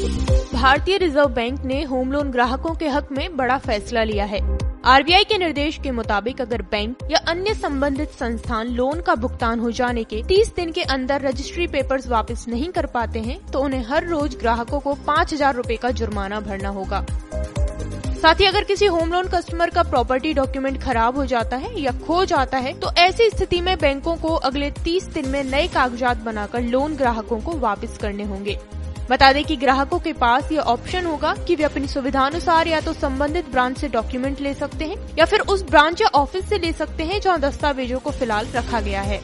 भारतीय reserve bank ने home loan ग्राहकों के हक में बड़ा फैसला लिया है। आरबीआई के निर्देश के मुताबिक अगर बैंक या अन्य संबंधित संस्थान लोन का भुगतान हो जाने के 30 दिन के अंदर रजिस्ट्री पेपर्स वापस नहीं कर पाते हैं तो उन्हें हर रोज ग्राहकों को पाँच हज़ार रूपए का जुर्माना भरना होगा। साथ ही अगर किसी होम लोन कस्टमर का प्रॉपर्टी डॉक्यूमेंट खराब हो जाता है या खो जाता है तो ऐसी स्थिति में बैंकों को अगले 30 दिन में नए कागजात बनाकर लोन ग्राहकों को वापस करने होंगे। बता दें कि ग्राहकों के पास ये ऑप्शन होगा कि वे अपनी सुविधानुसार या तो संबंधित ब्रांच से डॉक्यूमेंट ले सकते हैं या फिर उस ब्रांच या ऑफ़िस से ले सकते हैं जहाँ दस्तावेजों को फ़िलहाल रखा गया है।